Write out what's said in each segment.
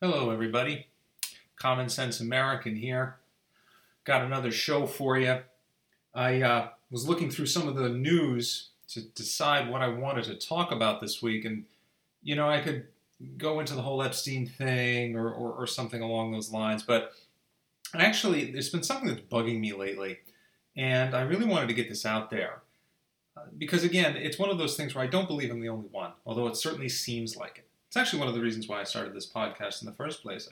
Hello, everybody. Common Sense American here. Got another show for you. I uh, was looking through some of the news to decide what I wanted to talk about this week, and you know, I could go into the whole Epstein thing or, or, or something along those lines, but actually, there's been something that's bugging me lately, and I really wanted to get this out there. Uh, because again, it's one of those things where I don't believe I'm the only one, although it certainly seems like it. Actually one of the reasons why I started this podcast in the first place.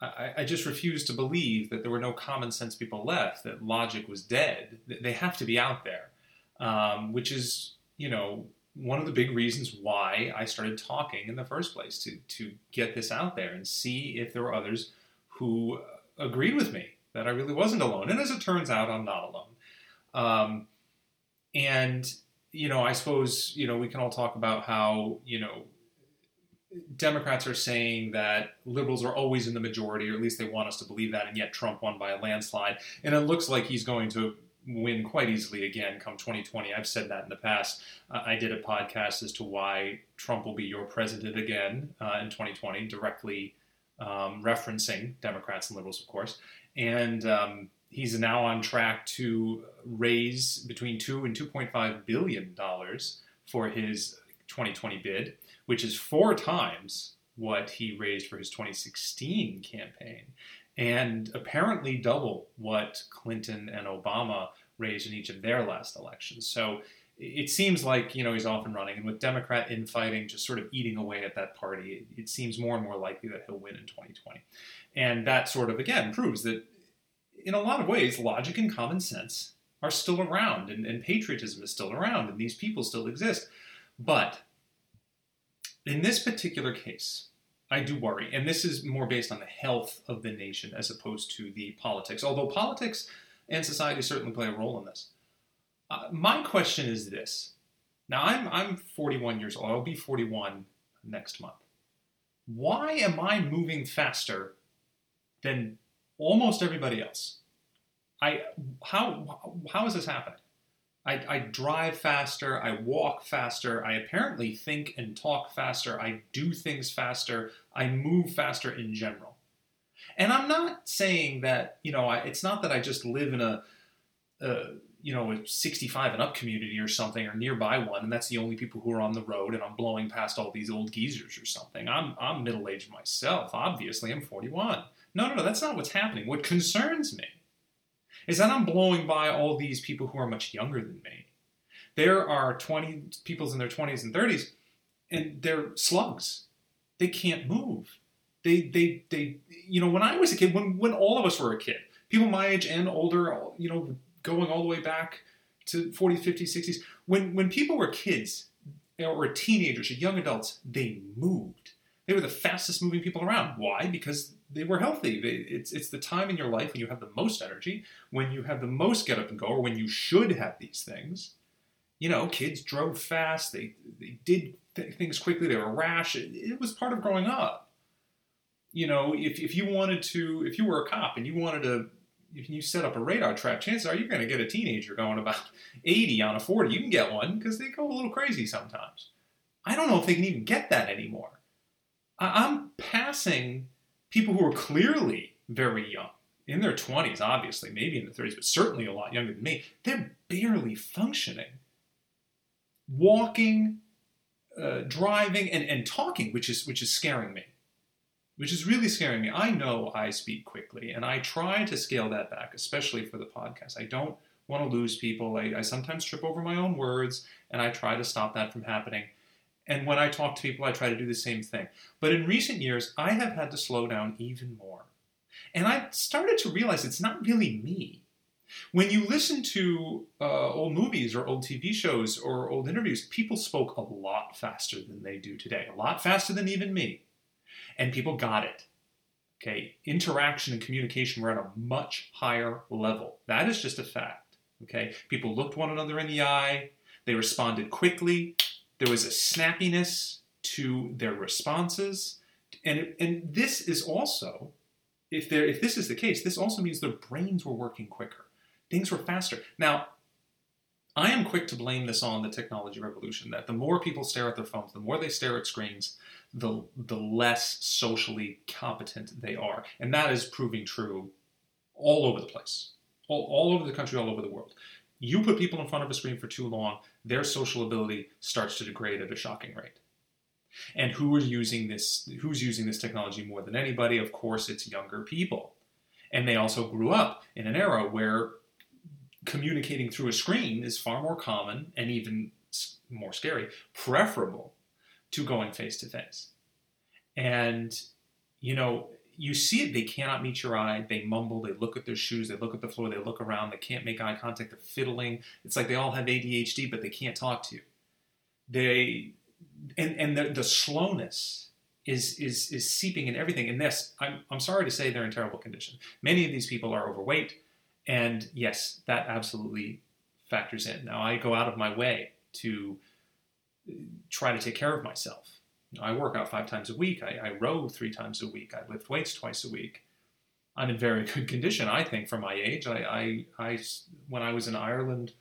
I, I, I, just refuse to believe that there were no common sense people left, that logic was dead. They have to be out there, um, which is, you know, one of the big reasons why I started talking in the first place to to get this out there and see if there were others who agreed with me that I really wasn't alone. And as it turns out, I'm not alone. Um, and you know, I suppose you know we can all talk about how you know Democrats are saying that liberals are always in the majority, or at least they want us to believe that, and yet Trump won by a landslide. And it looks like he's going to win quite easily again come 2020. I've said that in the past. Uh, I did a podcast as to why Trump will be your president again uh, in 2020, directly um, referencing Democrats and liberals, of course. And um, he's now on track to raise between two and 2.5 billion dollars for his 2020 bid which is four times what he raised for his 2016 campaign, and apparently double what Clinton and Obama raised in each of their last elections. So it seems like you know he's off and running, and with Democrat infighting just sort of eating away at that party, it, it seems more and more likely that he'll win in 2020. And that sort of again proves that in a lot of ways, logic and common sense are still around, and, and patriotism is still around, and these people still exist. But in this particular case, I do worry, and this is more based on the health of the nation as opposed to the politics, although politics and society certainly play a role in this. Uh, my question is this. Now, I'm, I'm 41 years old. I'll be 41 next month. Why am I moving faster than almost everybody else? I, how, how is this happening? I, I, drive faster, I walk faster, I apparently think and talk faster, I do things faster, I move faster in general. And I'm not saying that, you know, I, it's not that I just live in a, you know, a 65 and up community or something or nearby one, and that's the only people who are on the road, and I'm blowing past all these old geezers or something. I'm, I'm middle aged myself, obviously, I'm 41. No, no, no, that's not what's happening. What concerns me is that I'm blowing by all these people who are much younger than me. There are 20 people in their 20s and 30s, and they're slugs. They can't move. They, they, they, you know, when I was a kid, when, when all of us were a kid, people my age and older, you know, going all the way back to 40s, 50s, 60s, when, when people were kids or teenagers or young adults, they moved. They were the fastest moving people around. Why? Because they were healthy. It's it's the time in your life when you have the most energy, when you have the most get up and go, or when you should have these things. You know, kids drove fast. They they did th- things quickly. They were rash. It, it was part of growing up. You know, if if you wanted to, if you were a cop and you wanted to if you set up a radar trap, chances are you're going to get a teenager going about 80 on a 40. You can get one because they go a little crazy sometimes. I don't know if they can even get that anymore. I'm passing people who are clearly very young, in their 20s, obviously, maybe in their 30s, but certainly a lot younger than me, they're barely functioning. Walking, uh, driving, and, and talking, which is, which is scaring me. Which is really scaring me. I know I speak quickly, and I try to scale that back, especially for the podcast. I don't want to lose people. I, I sometimes trip over my own words, and I try to stop that from happening. And when I talk to people, I try to do the same thing. But in recent years, I have had to slow down even more. And I started to realize it's not really me. When you listen to uh, old movies or old TV shows or old interviews, people spoke a lot faster than they do today, a lot faster than even me. And people got it. Okay, interaction and communication were at a much higher level. That is just a fact. Okay, people looked one another in the eye, they responded quickly, there was a snappiness to their responses. And, and this is also, if, there, if this is the case, this also means their brains were working quicker. Things were faster. Now, I am quick to blame this on the technology revolution that the more people stare at their phones, the more they stare at screens, the, the less socially competent they are. And that is proving true all over the place, all, all over the country, all over the world. You put people in front of a screen for too long, their social ability starts to degrade at a shocking rate. And who is using this? Who's using this technology more than anybody? Of course, it's younger people, and they also grew up in an era where communicating through a screen is far more common and even more scary, preferable to going face to face. And you know, you see it. They cannot meet your eye. They mumble. They look at their shoes. They look at the floor. They look around. They can't make eye contact. They're fiddling. It's like they all have ADHD, but they can't talk to you. They and and the, the slowness is is is seeping in everything. And this, I'm I'm sorry to say, they're in terrible condition. Many of these people are overweight, and yes, that absolutely factors in. Now, I go out of my way to try to take care of myself. I work out five times a week. I, I row three times a week. I lift weights twice a week. I'm in very good condition, I think, for my age. I, I, I when I was in Ireland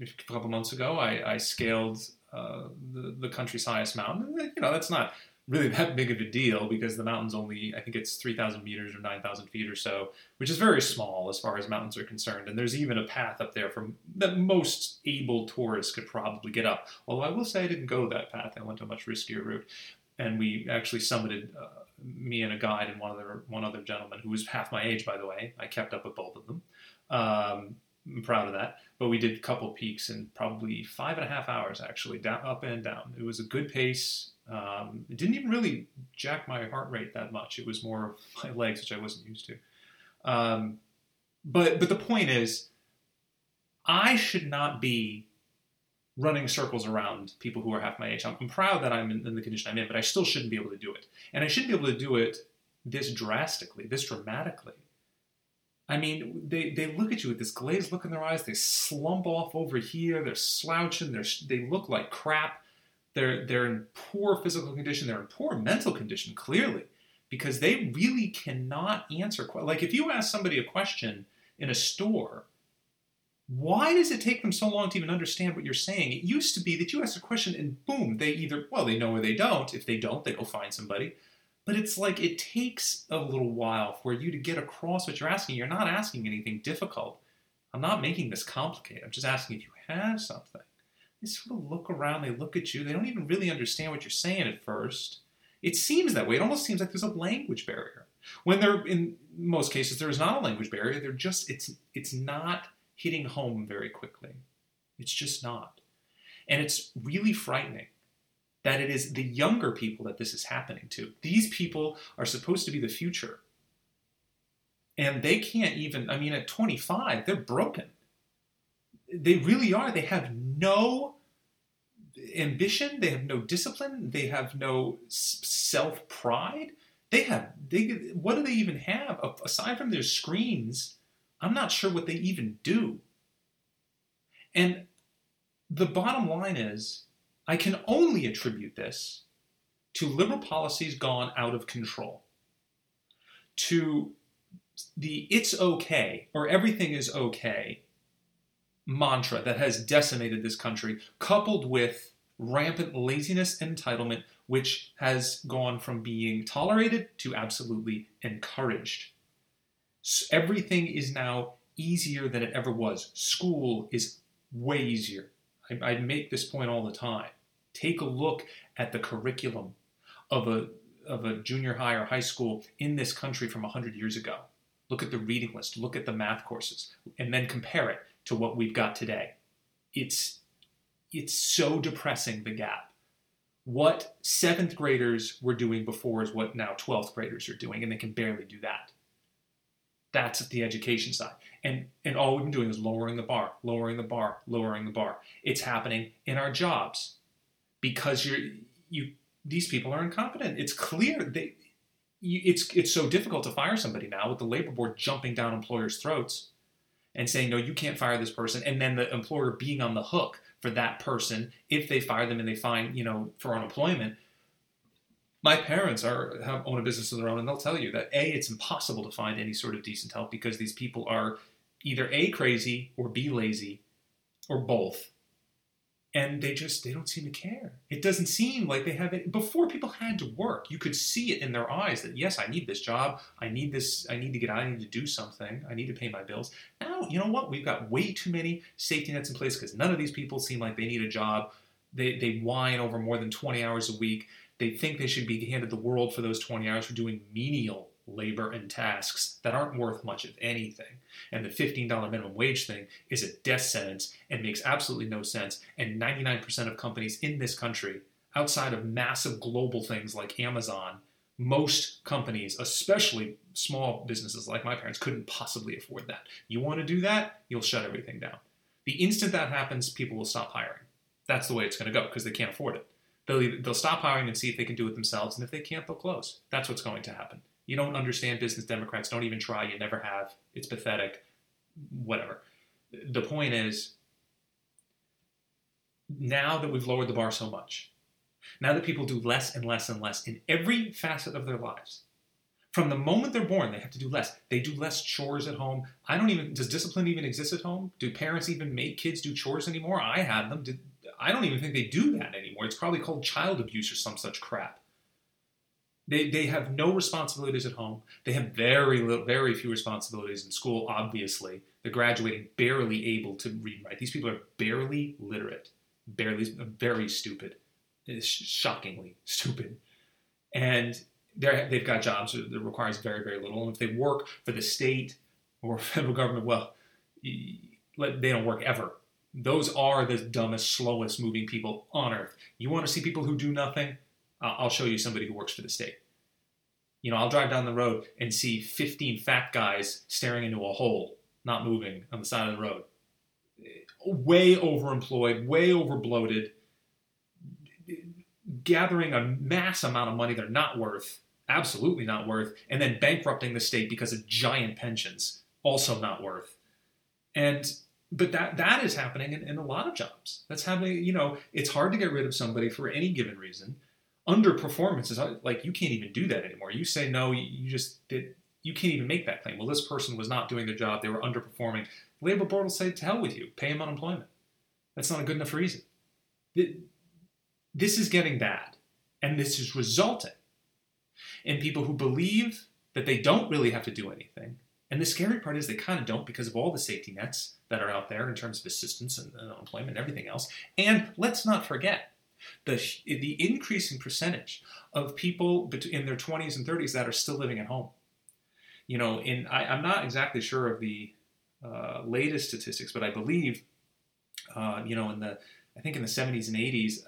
a couple months ago, I, I scaled uh, the, the country's highest mountain. You know, that's not really that big of a deal because the mountain's only, I think it's 3,000 meters or 9,000 feet or so, which is very small as far as mountains are concerned. And there's even a path up there from that most able tourists could probably get up. Although I will say I didn't go that path. I went a much riskier route. And we actually summited, uh, me and a guide and one other, one other gentleman who was half my age, by the way. I kept up with both of them. Um, I'm proud of that. But we did a couple peaks in probably five and a half hours, actually, down, up and down. It was a good pace. Um, it didn't even really jack my heart rate that much. It was more of my legs, which I wasn't used to. Um, but but the point is, I should not be running circles around people who are half my age. I'm, I'm proud that I'm in, in the condition I'm in, but I still shouldn't be able to do it. And I shouldn't be able to do it this drastically, this dramatically. I mean, they, they look at you with this glazed look in their eyes. They slump off over here. They're slouching. They're, they look like crap. They're, they're in poor physical condition. They're in poor mental condition, clearly, because they really cannot answer. Like, if you ask somebody a question in a store, why does it take them so long to even understand what you're saying? It used to be that you ask a question and boom, they either, well, they know or they don't. If they don't, they go find somebody. But it's like it takes a little while for you to get across what you're asking. You're not asking anything difficult. I'm not making this complicated. I'm just asking if you have something. They sort of look around, they look at you, they don't even really understand what you're saying at first. It seems that way. It almost seems like there's a language barrier. When there in most cases there is not a language barrier, they're just it's it's not hitting home very quickly. It's just not. And it's really frightening that it is the younger people that this is happening to. These people are supposed to be the future. And they can't even, I mean, at 25, they're broken. They really are. They have no ambition, they have no discipline, they have no self pride. They have, they, what do they even have? Aside from their screens, I'm not sure what they even do. And the bottom line is, I can only attribute this to liberal policies gone out of control, to the it's okay or everything is okay mantra that has decimated this country, coupled with rampant laziness and entitlement, which has gone from being tolerated to absolutely encouraged. Everything is now easier than it ever was. School is way easier. I, I make this point all the time. Take a look at the curriculum of a, of a junior high or high school in this country from 100 years ago. Look at the reading list, look at the math courses, and then compare it to what we've got today. It's, it's so depressing, the gap. What seventh graders were doing before is what now 12th graders are doing, and they can barely do that. That's the education side. And, and all we've been doing is lowering the bar, lowering the bar, lowering the bar. It's happening in our jobs because you're you these people are incompetent. It's clear they you, it's it's so difficult to fire somebody now with the labor board jumping down employers' throats and saying no, you can't fire this person, and then the employer being on the hook for that person if they fire them and they find you know for unemployment. My parents are have own a business of their own, and they'll tell you that a it's impossible to find any sort of decent help because these people are either a crazy or b lazy or both. And they just they don't seem to care. It doesn't seem like they have it before people had to work. You could see it in their eyes that yes, I need this job. I need this. I need to get. I need to do something. I need to pay my bills. Now you know what? We've got way too many safety nets in place because none of these people seem like they need a job. They they whine over more than twenty hours a week. They think they should be handed the world for those twenty hours for doing menial labor and tasks that aren't worth much of anything. And the $15 minimum wage thing is a death sentence and makes absolutely no sense. And 99% of companies in this country, outside of massive global things like Amazon, most companies, especially small businesses like my parents, couldn't possibly afford that. You want to do that, you'll shut everything down. The instant that happens, people will stop hiring. That's the way it's going to go because they can't afford it. They'll, they'll stop hiring and see if they can do it themselves, and if they can't, they'll close. That's what's going to happen. You don't understand business Democrats. Don't even try. You never have. It's pathetic. Whatever. The point is, now that we've lowered the bar so much, now that people do less and less and less in every facet of their lives, from the moment they're born, they have to do less. They do less chores at home. I don't even, does discipline even exist at home? Do parents even make kids do chores anymore? I had them. Did, I don't even think they do that anymore. It's probably called child abuse or some such crap. They, they have no responsibilities at home. They have very little, very few responsibilities in school. Obviously, they're graduating barely able to read and write. These people are barely literate, barely, very stupid, it's shockingly stupid, and they they've got jobs that requires very very little. And if they work for the state or federal government, well, they don't work ever. Those are the dumbest, slowest moving people on earth. You want to see people who do nothing? I'll show you somebody who works for the state. You know, I'll drive down the road and see 15 fat guys staring into a hole, not moving on the side of the road. Way overemployed, way overbloated, gathering a mass amount of money they're not worth, absolutely not worth, and then bankrupting the state because of giant pensions, also not worth. And but that that is happening in, in a lot of jobs. That's happening, you know, it's hard to get rid of somebody for any given reason underperformance is uh, like you can't even do that anymore. You say no, you just did. You can't even make that claim. Well, this person was not doing their job; they were underperforming. The labor board will say, "To hell with you, pay them unemployment." That's not a good enough reason. This is getting bad, and this is resulting in people who believe that they don't really have to do anything. And the scary part is they kind of don't because of all the safety nets that are out there in terms of assistance and unemployment and everything else. And let's not forget, the, the increasing percentage of people in their 20s and 30s that are still living at home. You know, in I, am not exactly sure of the uh, latest statistics, but I believe, uh, you know, in the I think in the 70s and 80s,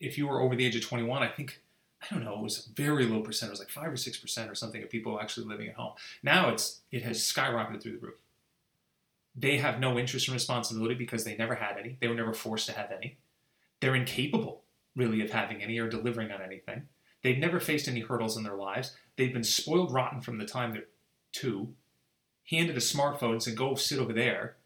if you were over the age of 21, I think I don't know, it was a very low percent. It was like five or six percent or something of people actually living at home. Now it's it has skyrocketed through the roof. They have no interest and responsibility because they never had any. They were never forced to have any. They're incapable, really, of having any or delivering on anything. They've never faced any hurdles in their lives. They've been spoiled rotten from the time they're two, handed a smartphone and said, go sit over there,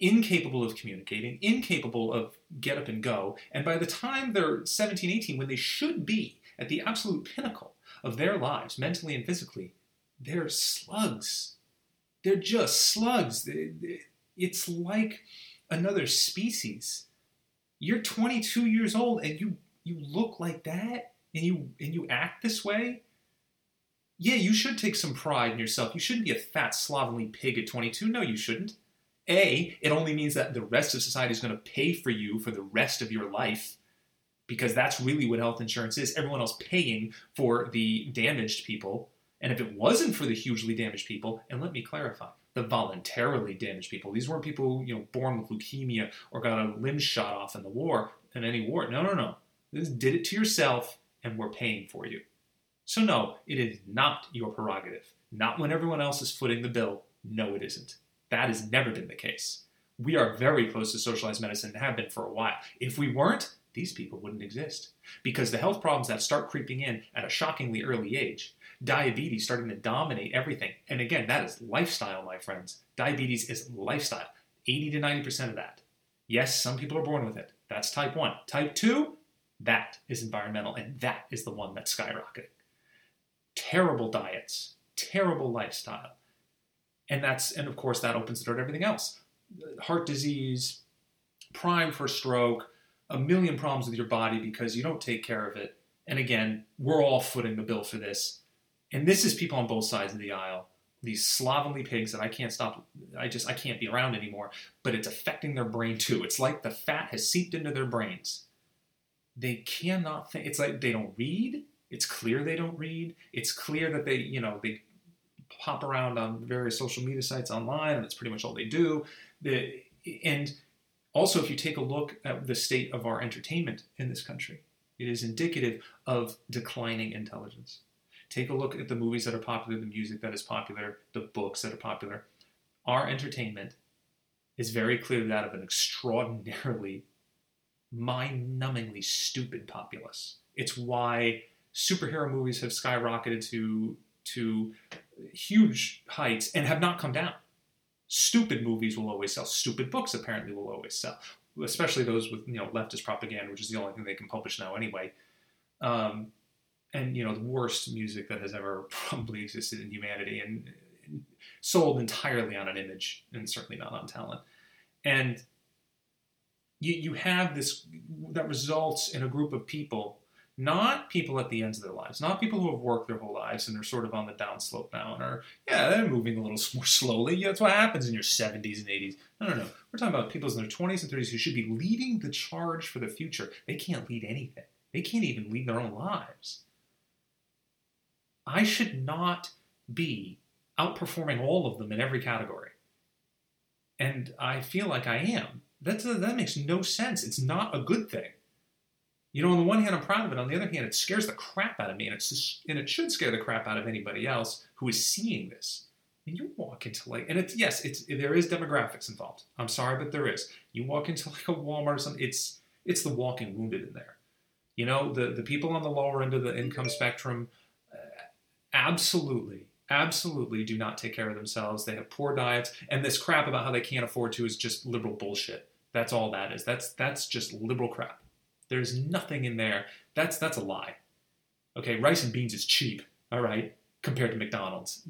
incapable of communicating, incapable of get up and go. And by the time they're 17, 18, when they should be at the absolute pinnacle of their lives, mentally and physically, they're slugs. They're just slugs. It's like another species you're 22 years old and you you look like that and you and you act this way yeah you should take some pride in yourself. You shouldn't be a fat slovenly pig at 22 no you shouldn't. A it only means that the rest of society is going to pay for you for the rest of your life because that's really what health insurance is. Everyone else paying for the damaged people. And if it wasn't for the hugely damaged people and let me clarify the voluntarily damaged people. These weren't people, you know, born with leukemia or got a limb shot off in the war, in any war. No, no, no. This did it to yourself and we're paying for you. So no, it is not your prerogative. Not when everyone else is footing the bill. No, it isn't. That has never been the case. We are very close to socialized medicine and have been for a while. If we weren't, these people wouldn't exist. Because the health problems that start creeping in at a shockingly early age diabetes starting to dominate everything. And again, that is lifestyle, my friends. Diabetes is lifestyle. 80 to 90% of that. Yes, some people are born with it. That's type 1. Type 2, that is environmental, and that is the one that's skyrocketing. Terrible diets, terrible lifestyle. And that's and of course that opens the door to everything else. heart disease, prime for stroke, a million problems with your body because you don't take care of it. And again, we're all footing the bill for this. And this is people on both sides of the aisle. These slovenly pigs that I can't stop. I just I can't be around anymore. But it's affecting their brain too. It's like the fat has seeped into their brains. They cannot think. It's like they don't read. It's clear they don't read. It's clear that they, you know, they pop around on various social media sites online, and that's pretty much all they do. The, and also, if you take a look at the state of our entertainment in this country, it is indicative of declining intelligence. Take a look at the movies that are popular, the music that is popular, the books that are popular. Our entertainment is very clearly that of an extraordinarily, mind numbingly stupid populace. It's why superhero movies have skyrocketed to to huge heights and have not come down. Stupid movies will always sell. Stupid books apparently will always sell, especially those with you know leftist propaganda, which is the only thing they can publish now anyway. Um, and you know the worst music that has ever probably existed in humanity, and, and sold entirely on an image, and certainly not on talent. And you, you have this that results in a group of people not people at the ends of their lives, not people who have worked their whole lives and are sort of on the downslope now and are, yeah, they're moving a little more slowly. Yeah, that's what happens in your 70s and 80s. No, no, no. We're talking about people in their 20s and 30s who should be leading the charge for the future. They can't lead anything, they can't even lead their own lives. I should not be outperforming all of them in every category. And I feel like I am. That's, that makes no sense. It's not a good thing. You know, on the one hand, I'm proud of it. On the other hand, it scares the crap out of me, and it's and it should scare the crap out of anybody else who is seeing this. And you walk into like, and it's yes, it's there is demographics involved. I'm sorry, but there is. You walk into like a Walmart or something. It's it's the walking wounded in there. You know, the the people on the lower end of the income spectrum, absolutely, absolutely do not take care of themselves. They have poor diets, and this crap about how they can't afford to is just liberal bullshit. That's all that is. That's that's just liberal crap. There's nothing in there. That's that's a lie. Okay, rice and beans is cheap, all right, compared to McDonald's.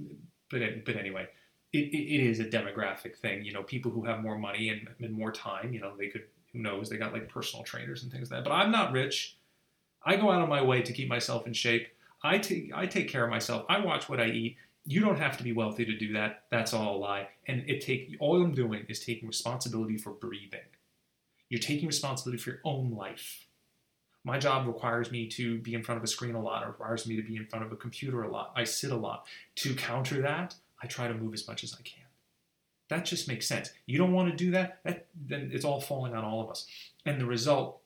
But but anyway, it, it, it is a demographic thing. You know, people who have more money and, and more time, you know, they could who knows, they got like personal trainers and things like that. But I'm not rich. I go out of my way to keep myself in shape. I take I take care of myself. I watch what I eat. You don't have to be wealthy to do that. That's all a lie. And it take all I'm doing is taking responsibility for breathing. You're taking responsibility for your own life my job requires me to be in front of a screen a lot, or requires me to be in front of a computer a lot. I sit a lot. To counter that, I try to move as much as I can. That just makes sense. You don't want to do that, that then it's all falling on all of us. And the result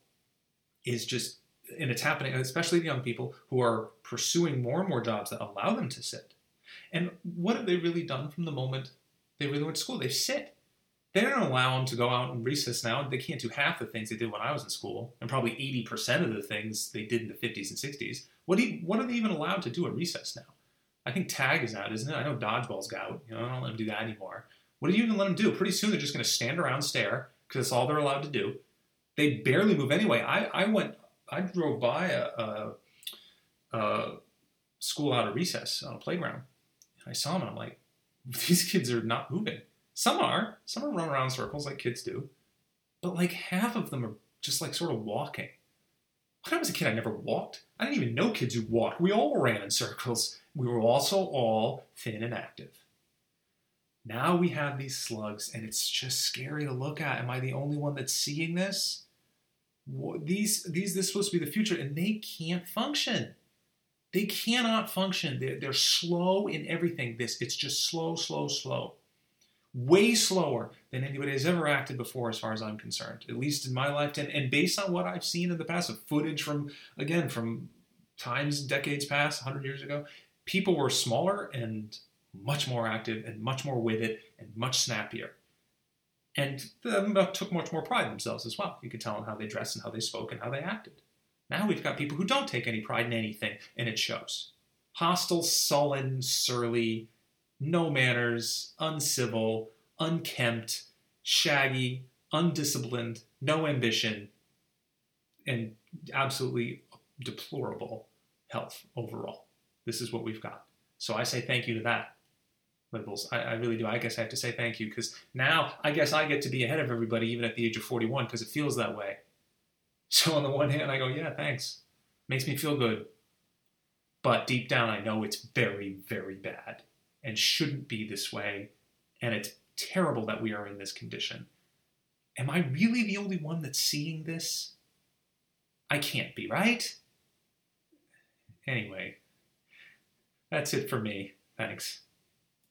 is just, and it's happening, especially the young people who are pursuing more and more jobs that allow them to sit. And what have they really done from the moment they really went to school? They sit. They don't allow them to go out and recess now. They can't do half the things they did when I was in school, and probably 80% of the things they did in the 50s and 60s. What, do you, what are they even allowed to do at recess now? I think tag is out, isn't it? I know dodgeball's out. You know, I don't let them do that anymore. What do you even let them do? Pretty soon they're just going to stand around, stare, because that's all they're allowed to do. They barely move anyway. I, I went, I drove by a, a, a school out of recess on a playground. And I saw them and I'm like, these kids are not moving. Some are. Some are run around circles like kids do. But like half of them are just like sort of walking. When I was a kid, I never walked. I didn't even know kids who walked. We all ran in circles. We were also all thin and active. Now we have these slugs, and it's just scary to look at. Am I the only one that's seeing this? These, these, this is supposed to be the future, and they can't function. They cannot function. They're, they're slow in everything. This, it's just slow, slow, slow way slower than anybody has ever acted before, as far as I'm concerned, at least in my lifetime. And based on what I've seen in the past, of footage from, again, from times, decades past, 100 years ago, people were smaller and much more active and much more with it and much snappier. And them uh, took much more pride in themselves as well. You could tell in how they dressed and how they spoke and how they acted. Now we've got people who don't take any pride in anything, and it shows. Hostile, sullen, surly, no manners, uncivil, unkempt, shaggy, undisciplined, no ambition, and absolutely deplorable health overall. This is what we've got. So I say thank you to that. Liberals. I, I really do. I guess I have to say thank you because now I guess I get to be ahead of everybody even at the age of 41 because it feels that way. So on the one hand, I go, yeah, thanks. Makes me feel good. But deep down, I know it's very, very bad and shouldn't be this way. And it's terrible that we are in this condition. Am I really the only one that's seeing this? I can't be, right? Anyway, that's it for me. Thanks.